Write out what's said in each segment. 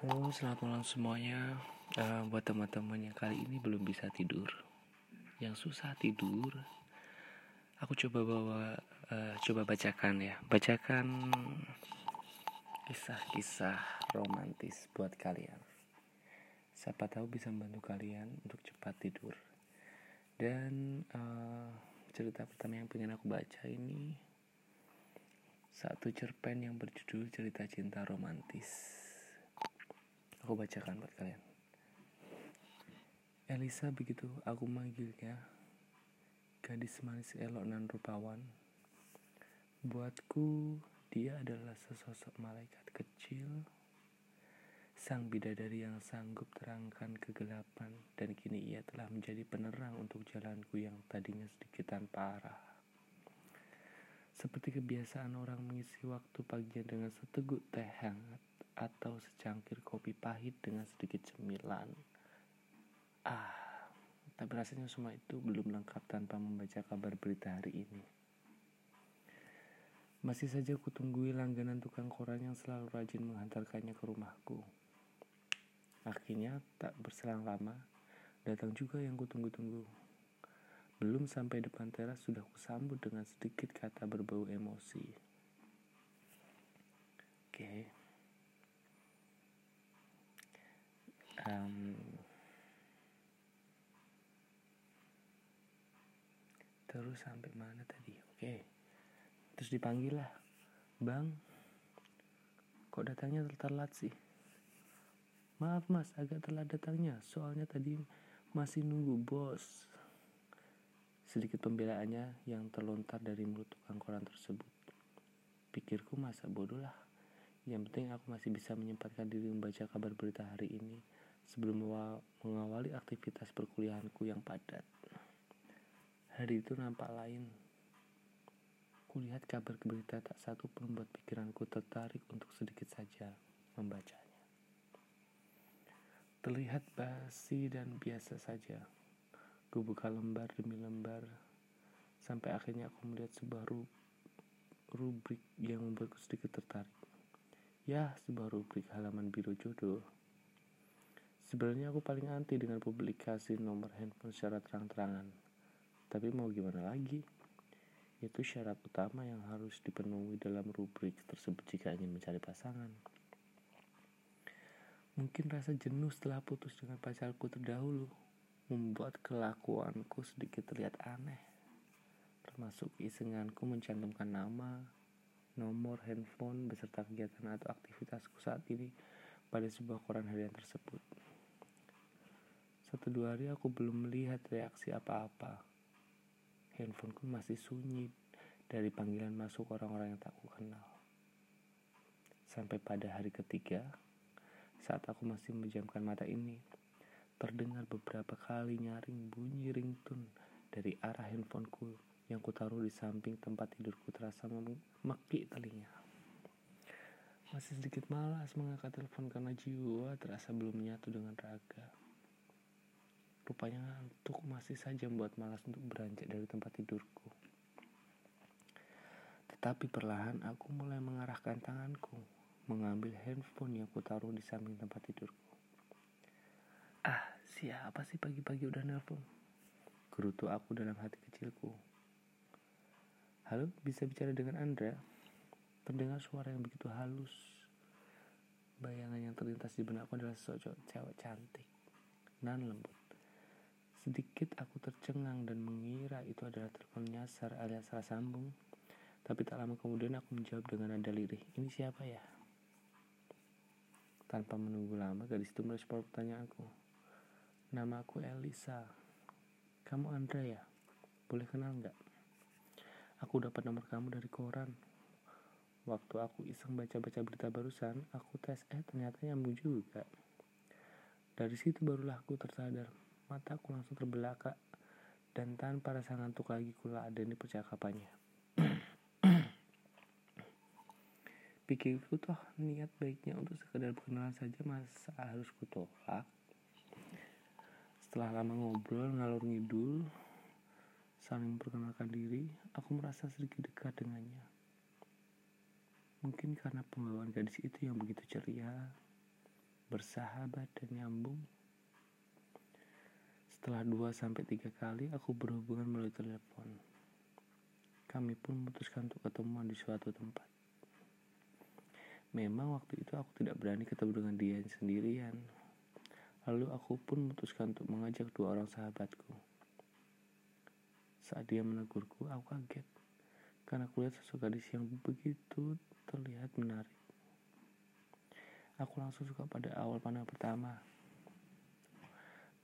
Halo, selamat malam semuanya. Uh, buat teman-teman yang kali ini belum bisa tidur, yang susah tidur, aku coba bawa, uh, coba bacakan ya, bacakan kisah-kisah romantis buat kalian. Siapa tahu bisa membantu kalian untuk cepat tidur. Dan uh, cerita pertama yang pengen aku baca ini satu cerpen yang berjudul cerita cinta romantis. Aku bacakan buat kalian. Elisa begitu aku manggilnya. Gadis manis elok dan rupawan. Buatku dia adalah sesosok malaikat kecil. Sang bidadari yang sanggup terangkan kegelapan dan kini ia telah menjadi penerang untuk jalanku yang tadinya sedikit tanpa arah. Seperti kebiasaan orang mengisi waktu paginya dengan seteguk teh hangat atau secangkir kopi pahit dengan sedikit cemilan. Ah, tapi rasanya semua itu belum lengkap tanpa membaca kabar berita hari ini. Masih saja kutunggui langganan tukang koran yang selalu rajin menghantarkannya ke rumahku. Akhirnya tak berselang lama, datang juga yang kutunggu-tunggu. Belum sampai depan teras sudah kusambut dengan sedikit kata berbau emosi. Oke. Okay. um, terus sampai mana tadi. Oke. Terus dipanggil lah bang kok datangnya telat sih? Maaf mas agak telat datangnya soalnya tadi masih nunggu bos. Sedikit pembelaannya yang terlontar dari mulut tukang koran tersebut. Pikirku masa bodoh lah. Yang penting aku masih bisa menyempatkan diri membaca kabar berita hari ini sebelum mengawali aktivitas perkuliahanku yang padat. Hari itu nampak lain. Kulihat kabar berita tak satu pun membuat pikiranku tertarik untuk sedikit saja membacanya. Terlihat basi dan biasa saja. Kubuka lembar demi lembar sampai akhirnya aku melihat sebuah rubrik yang membuatku sedikit tertarik. Ya, sebuah rubrik halaman biru jodoh. Sebenarnya aku paling anti dengan publikasi nomor handphone secara terang-terangan. Tapi mau gimana lagi? Itu syarat utama yang harus dipenuhi dalam rubrik tersebut jika ingin mencari pasangan. Mungkin rasa jenuh setelah putus dengan pacarku terdahulu membuat kelakuanku sedikit terlihat aneh. Termasuk isenganku mencantumkan nama, nomor handphone beserta kegiatan atau aktivitasku saat ini pada sebuah koran harian tersebut. Satu dua hari aku belum melihat reaksi apa-apa. Handphoneku masih sunyi dari panggilan masuk orang-orang yang tak ku kenal. Sampai pada hari ketiga, saat aku masih menjamkan mata ini, terdengar beberapa kali nyaring bunyi ringtone dari arah handphoneku yang kutaruh di samping tempat tidurku terasa memekik telinga. Masih sedikit malas mengangkat telepon karena jiwa terasa belum menyatu dengan raga. Rupanya ngantuk masih saja membuat malas untuk beranjak dari tempat tidurku. Tetapi perlahan aku mulai mengarahkan tanganku, mengambil handphone yang kutaruh di samping tempat tidurku. Ah, siapa sih pagi-pagi udah nelpon? Gerutu aku dalam hati kecilku. Halo, bisa bicara dengan Andra? Terdengar suara yang begitu halus. Bayangan yang terlintas di benakku adalah sosok cewek cantik, nan lembut. Sedikit aku tercengang dan mengira itu adalah telepon nyasar alias salah sambung. Tapi tak lama kemudian aku menjawab dengan nada lirih. Ini siapa ya? Tanpa menunggu lama, gadis itu merespon pertanyaanku. Nama aku Elisa. Kamu Andra ya? Boleh kenal nggak? Aku dapat nomor kamu dari koran. Waktu aku iseng baca-baca berita barusan, aku tes eh ternyata nyambung juga. Dari situ barulah aku tersadar Mataku langsung terbelakang dan tanpa rasa ngantuk lagi kula ada di percakapannya. Pikirku toh niat baiknya untuk sekedar berkenalan saja masa harus kutolak. Setelah lama ngobrol ngalur ngidul, saling memperkenalkan diri, aku merasa sedikit dekat dengannya. Mungkin karena pembawaan gadis itu yang begitu ceria, bersahabat dan nyambung. Setelah dua sampai tiga kali aku berhubungan melalui telepon. Kami pun memutuskan untuk ketemuan di suatu tempat. Memang waktu itu aku tidak berani ketemu dengan dia sendirian. Lalu aku pun memutuskan untuk mengajak dua orang sahabatku. Saat dia menegurku, aku kaget. Karena aku lihat sosok gadis yang begitu terlihat menarik. Aku langsung suka pada awal pandang pertama.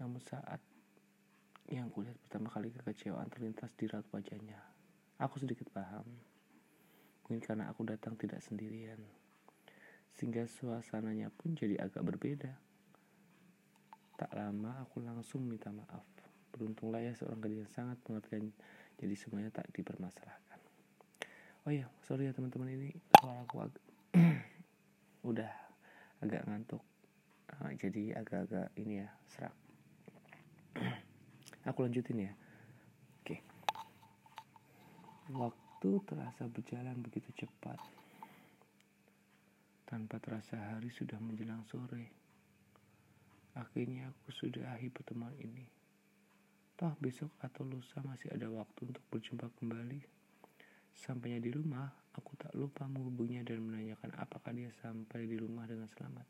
Namun saat yang kulihat pertama kali kekecewaan terlintas di raut wajahnya. Aku sedikit paham. Mungkin karena aku datang tidak sendirian. Sehingga suasananya pun jadi agak berbeda. Tak lama aku langsung minta maaf. Beruntunglah ya seorang gadis yang sangat pengertian. Jadi semuanya tak dipermasalahkan. Oh iya, sorry ya teman-teman ini suara aku agak udah agak ngantuk uh, jadi agak-agak ini ya serak aku lanjutin ya. Oke. Waktu terasa berjalan begitu cepat. Tanpa terasa hari sudah menjelang sore. Akhirnya aku sudah akhir pertemuan ini. Toh besok atau lusa masih ada waktu untuk berjumpa kembali. Sampainya di rumah, aku tak lupa menghubunginya dan menanyakan apakah dia sampai di rumah dengan selamat.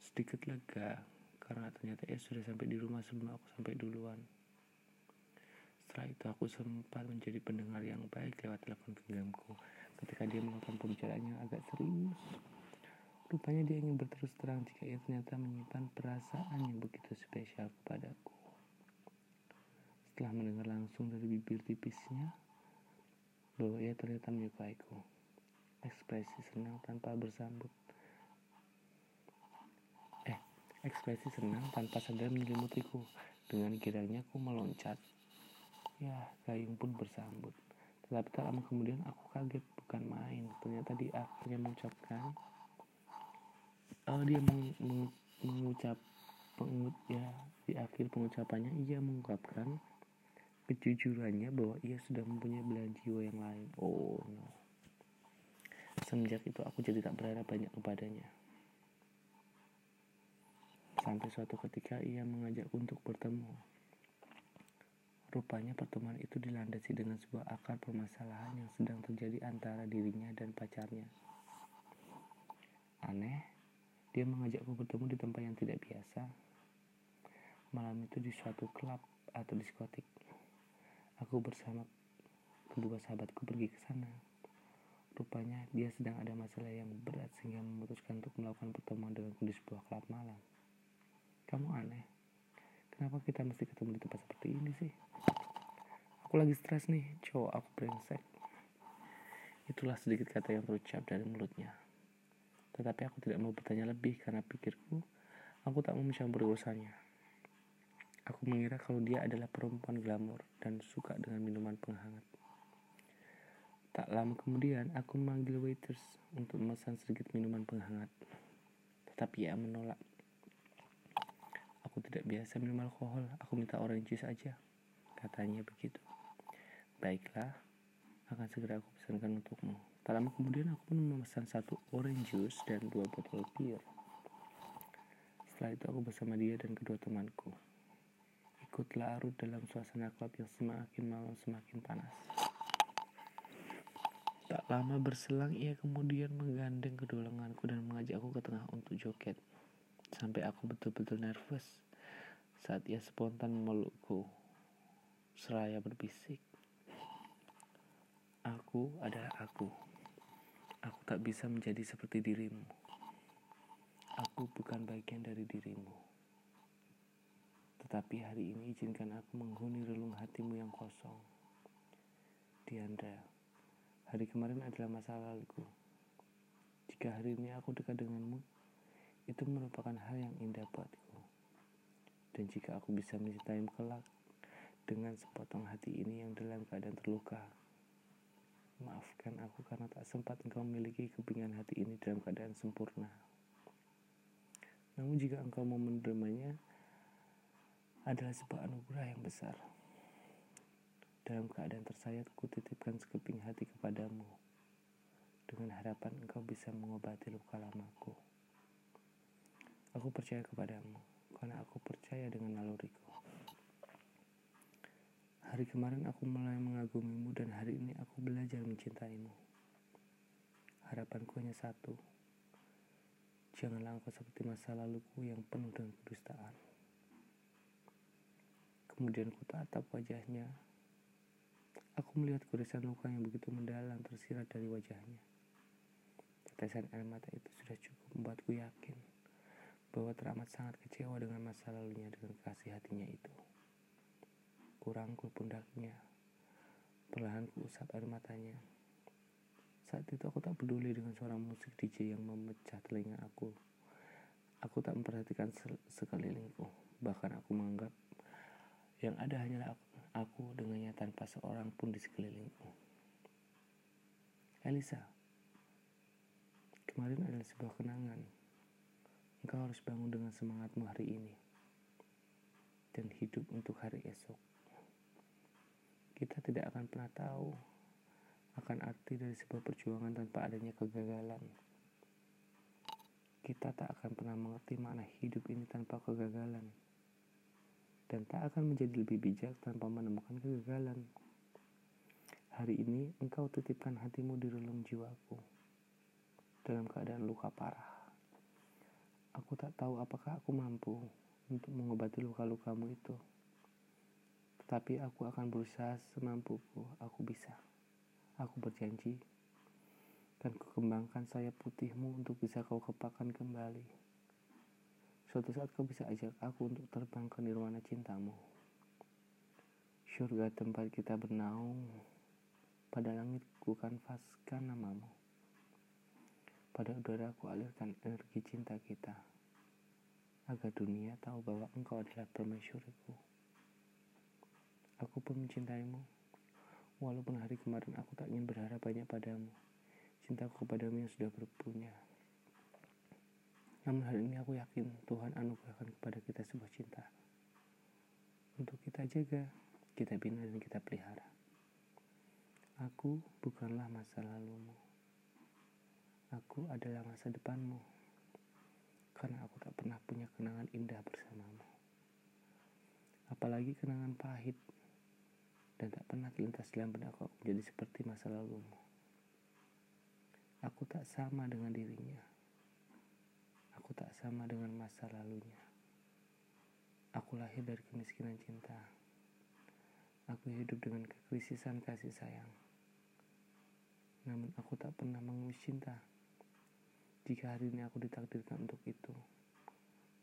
Sedikit lega, karena ternyata ia sudah sampai di rumah sebelum aku sampai duluan. Setelah itu aku sempat menjadi pendengar yang baik lewat telepon genggamku ketika dia melakukan pembicaraan yang agak serius. Rupanya dia ingin berterus terang jika ia ternyata menyimpan perasaan yang begitu spesial kepadaku. Setelah mendengar langsung dari bibir tipisnya, bahwa ia ternyata menyukaiku. Ekspresi senang tanpa bersambut. Ekspresi senang tanpa sadar menyelimutiku. Dengan kiranya aku meloncat. Ya, gayung pun bersambut. Tetapi tak lama kemudian aku kaget bukan main. Ternyata di akhirnya mengucapkan oh, dia meng, meng, mengucap pengut ya di akhir pengucapannya ia mengungkapkan kejujurannya bahwa ia sudah mempunyai belahan jiwa yang lain. Oh no. Semenjak itu aku jadi tak berharap banyak kepadanya. Sampai suatu ketika ia mengajakku untuk bertemu. Rupanya pertemuan itu dilandasi dengan sebuah akar permasalahan yang sedang terjadi antara dirinya dan pacarnya. Aneh, dia mengajakku bertemu di tempat yang tidak biasa. Malam itu di suatu klub atau diskotik. Aku bersama kedua sahabatku pergi ke sana. Rupanya dia sedang ada masalah yang berat sehingga memutuskan untuk melakukan pertemuan denganku di sebuah klub malam. Kamu aneh. Kenapa kita mesti ketemu di tempat seperti ini sih? Aku lagi stres nih, cowok aku brengsek. Itulah sedikit kata yang terucap dari mulutnya. Tetapi aku tidak mau bertanya lebih karena pikirku, aku tak mau mencampuri urusannya. Aku mengira kalau dia adalah perempuan glamor dan suka dengan minuman penghangat. Tak lama kemudian, aku memanggil waiters untuk memesan sedikit minuman penghangat. Tetapi ia menolak. Aku tidak biasa minum alkohol, aku minta orange juice aja. Katanya begitu. Baiklah, akan segera aku pesankan untukmu. Tak lama kemudian aku pun memesan satu orange juice dan dua botol bir. Setelah itu aku bersama dia dan kedua temanku ikut larut dalam suasana klub yang semakin malam semakin panas. Tak lama berselang ia kemudian menggandeng kedua lenganku dan mengajakku ke tengah untuk joget. Sampai aku betul-betul nervous saat ia spontan memelukku. Seraya berbisik. Aku adalah aku. Aku tak bisa menjadi seperti dirimu. Aku bukan bagian dari dirimu. Tetapi hari ini izinkan aku menghuni relung hatimu yang kosong. Diandra, hari kemarin adalah masa laluku. Jika hari ini aku dekat denganmu, itu merupakan hal yang indah buatku. Dan jika aku bisa mencintaimu kelak dengan sepotong hati ini yang dalam keadaan terluka, maafkan aku karena tak sempat engkau memiliki kepingan hati ini dalam keadaan sempurna. Namun jika engkau mau menerimanya, adalah sebuah anugerah yang besar. Dalam keadaan tersayat, kutitipkan sekeping hati kepadamu, dengan harapan engkau bisa mengobati luka lamaku. Aku percaya kepadamu karena aku percaya dengan naluriku. Hari kemarin aku mulai mengagumimu dan hari ini aku belajar mencintaimu. Harapanku hanya satu. Janganlah engkau seperti masa laluku yang penuh dengan kedustaan. Kemudian ku tatap wajahnya. Aku melihat goresan luka yang begitu mendalam tersirat dari wajahnya. Tetesan air mata itu sudah cukup membuatku yakin bahwa teramat sangat kecewa dengan masa lalunya dengan kasih hatinya itu. Kurangku pundaknya. Perlahan ku usap air matanya. Saat itu aku tak peduli dengan suara musik DJ yang memecah telinga aku. Aku tak memperhatikan sekelilingku. Bahkan aku menganggap yang ada hanyalah aku, aku dengannya tanpa seorang pun di sekelilingku. Elisa, kemarin adalah sebuah kenangan. Engkau harus bangun dengan semangatmu hari ini dan hidup untuk hari esok. Kita tidak akan pernah tahu akan arti dari sebuah perjuangan tanpa adanya kegagalan. Kita tak akan pernah mengerti makna hidup ini tanpa kegagalan dan tak akan menjadi lebih bijak tanpa menemukan kegagalan. Hari ini engkau titipkan hatimu di relung jiwaku dalam keadaan luka parah. Aku tak tahu apakah aku mampu untuk mengobati luka-lukamu itu. Tetapi aku akan berusaha semampuku, aku bisa. Aku berjanji dan kukembangkan sayap putihmu untuk bisa kau kepakan kembali. Suatu saat kau bisa ajak aku untuk terbang ke nirwana cintamu. Surga tempat kita bernaung, pada langit ku kanvaskan namamu. Pada udara ku alirkan energi cinta kita, agar dunia tahu bahwa engkau adalah permaisuriku. Aku pun mencintaimu, walaupun hari kemarin aku tak ingin berharap banyak padamu. Cintaku kepadamu yang sudah berpunya. Namun hari ini aku yakin Tuhan anugerahkan kepada kita sebuah cinta. Untuk kita jaga, kita bina dan kita pelihara. Aku bukanlah masa lalumu. Aku adalah masa depanmu. Karena aku tak pernah punya kenangan indah bersamamu. Apalagi kenangan pahit dan tak pernah terlintas dalam benakku menjadi seperti masa lalumu. Aku tak sama dengan dirinya aku tak sama dengan masa lalunya. Aku lahir dari kemiskinan cinta. Aku hidup dengan kekrisisan kasih sayang. Namun aku tak pernah mengemis cinta. Jika hari ini aku ditakdirkan untuk itu,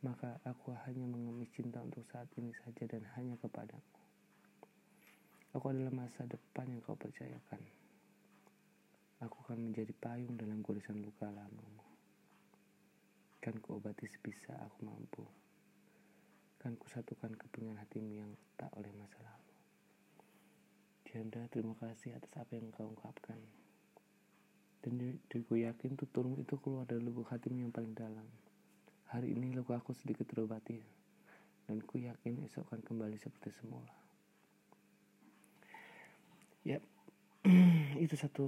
maka aku hanya mengemis cinta untuk saat ini saja dan hanya kepadamu. Aku adalah masa depan yang kau percayakan. Aku akan menjadi payung dalam goresan luka lamamu. Kan kuobati sebisa aku mampu. Kan kusatukan kepingan hatimu yang tak oleh masa lalu. Janda, terima kasih atas apa yang kau ungkapkan. Dan diriku yakin tuturmu itu keluar dari lubuk hatimu yang paling dalam. Hari ini luka aku sedikit terobati. Dan ku yakin esok akan kembali seperti semula. Yap, itu satu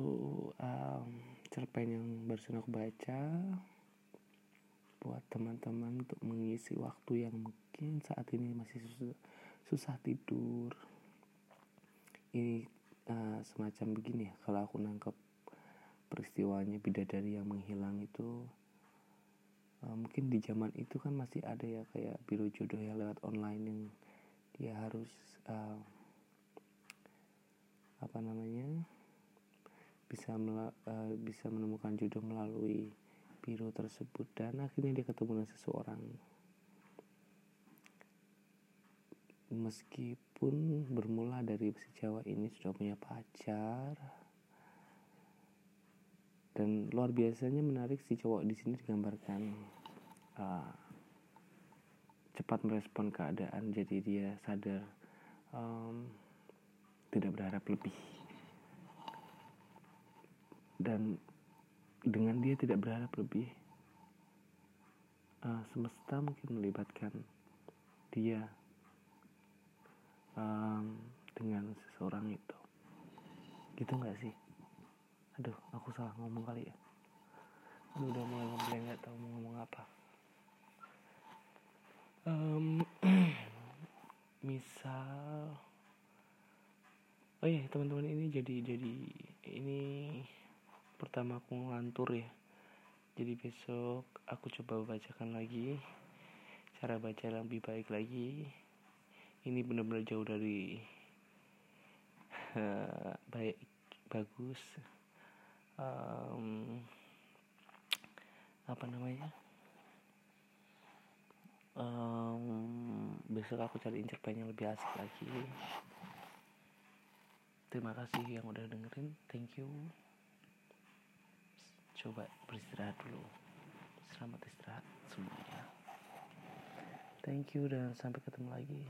um, cerpen yang barusan aku baca buat teman-teman untuk mengisi waktu yang mungkin saat ini masih susah, susah tidur ini uh, semacam begini ya kalau aku nangkep peristiwanya bidadari yang menghilang itu uh, mungkin di zaman itu kan masih ada ya kayak biro jodoh yang lewat online yang dia harus uh, apa namanya bisa uh, bisa menemukan jodoh melalui biro tersebut dan akhirnya dia ketemu dengan seseorang. Meskipun bermula dari si Jawa ini sudah punya pacar dan luar biasanya menarik si cowok di sini digambarkan uh, cepat merespon keadaan jadi dia sadar um, tidak berharap lebih. Dan dengan dia tidak berharap lebih uh, semesta mungkin melibatkan dia um, dengan seseorang itu. Gitu nggak sih aduh aku salah ngomong kali ya. Aduh, udah mulai ngeblank nggak tahu mau ngomong apa. Um, misal oh iya teman-teman ini jadi jadi ini pertama aku ngelantur ya. Jadi besok aku coba bacakan lagi cara baca lebih baik lagi. Ini benar-benar jauh dari baik bagus um, apa namanya? Um, besok aku cari cerpen yang lebih asik lagi. Terima kasih yang udah dengerin. Thank you. Coba beristirahat dulu. Selamat istirahat semuanya. Thank you dan sampai ketemu lagi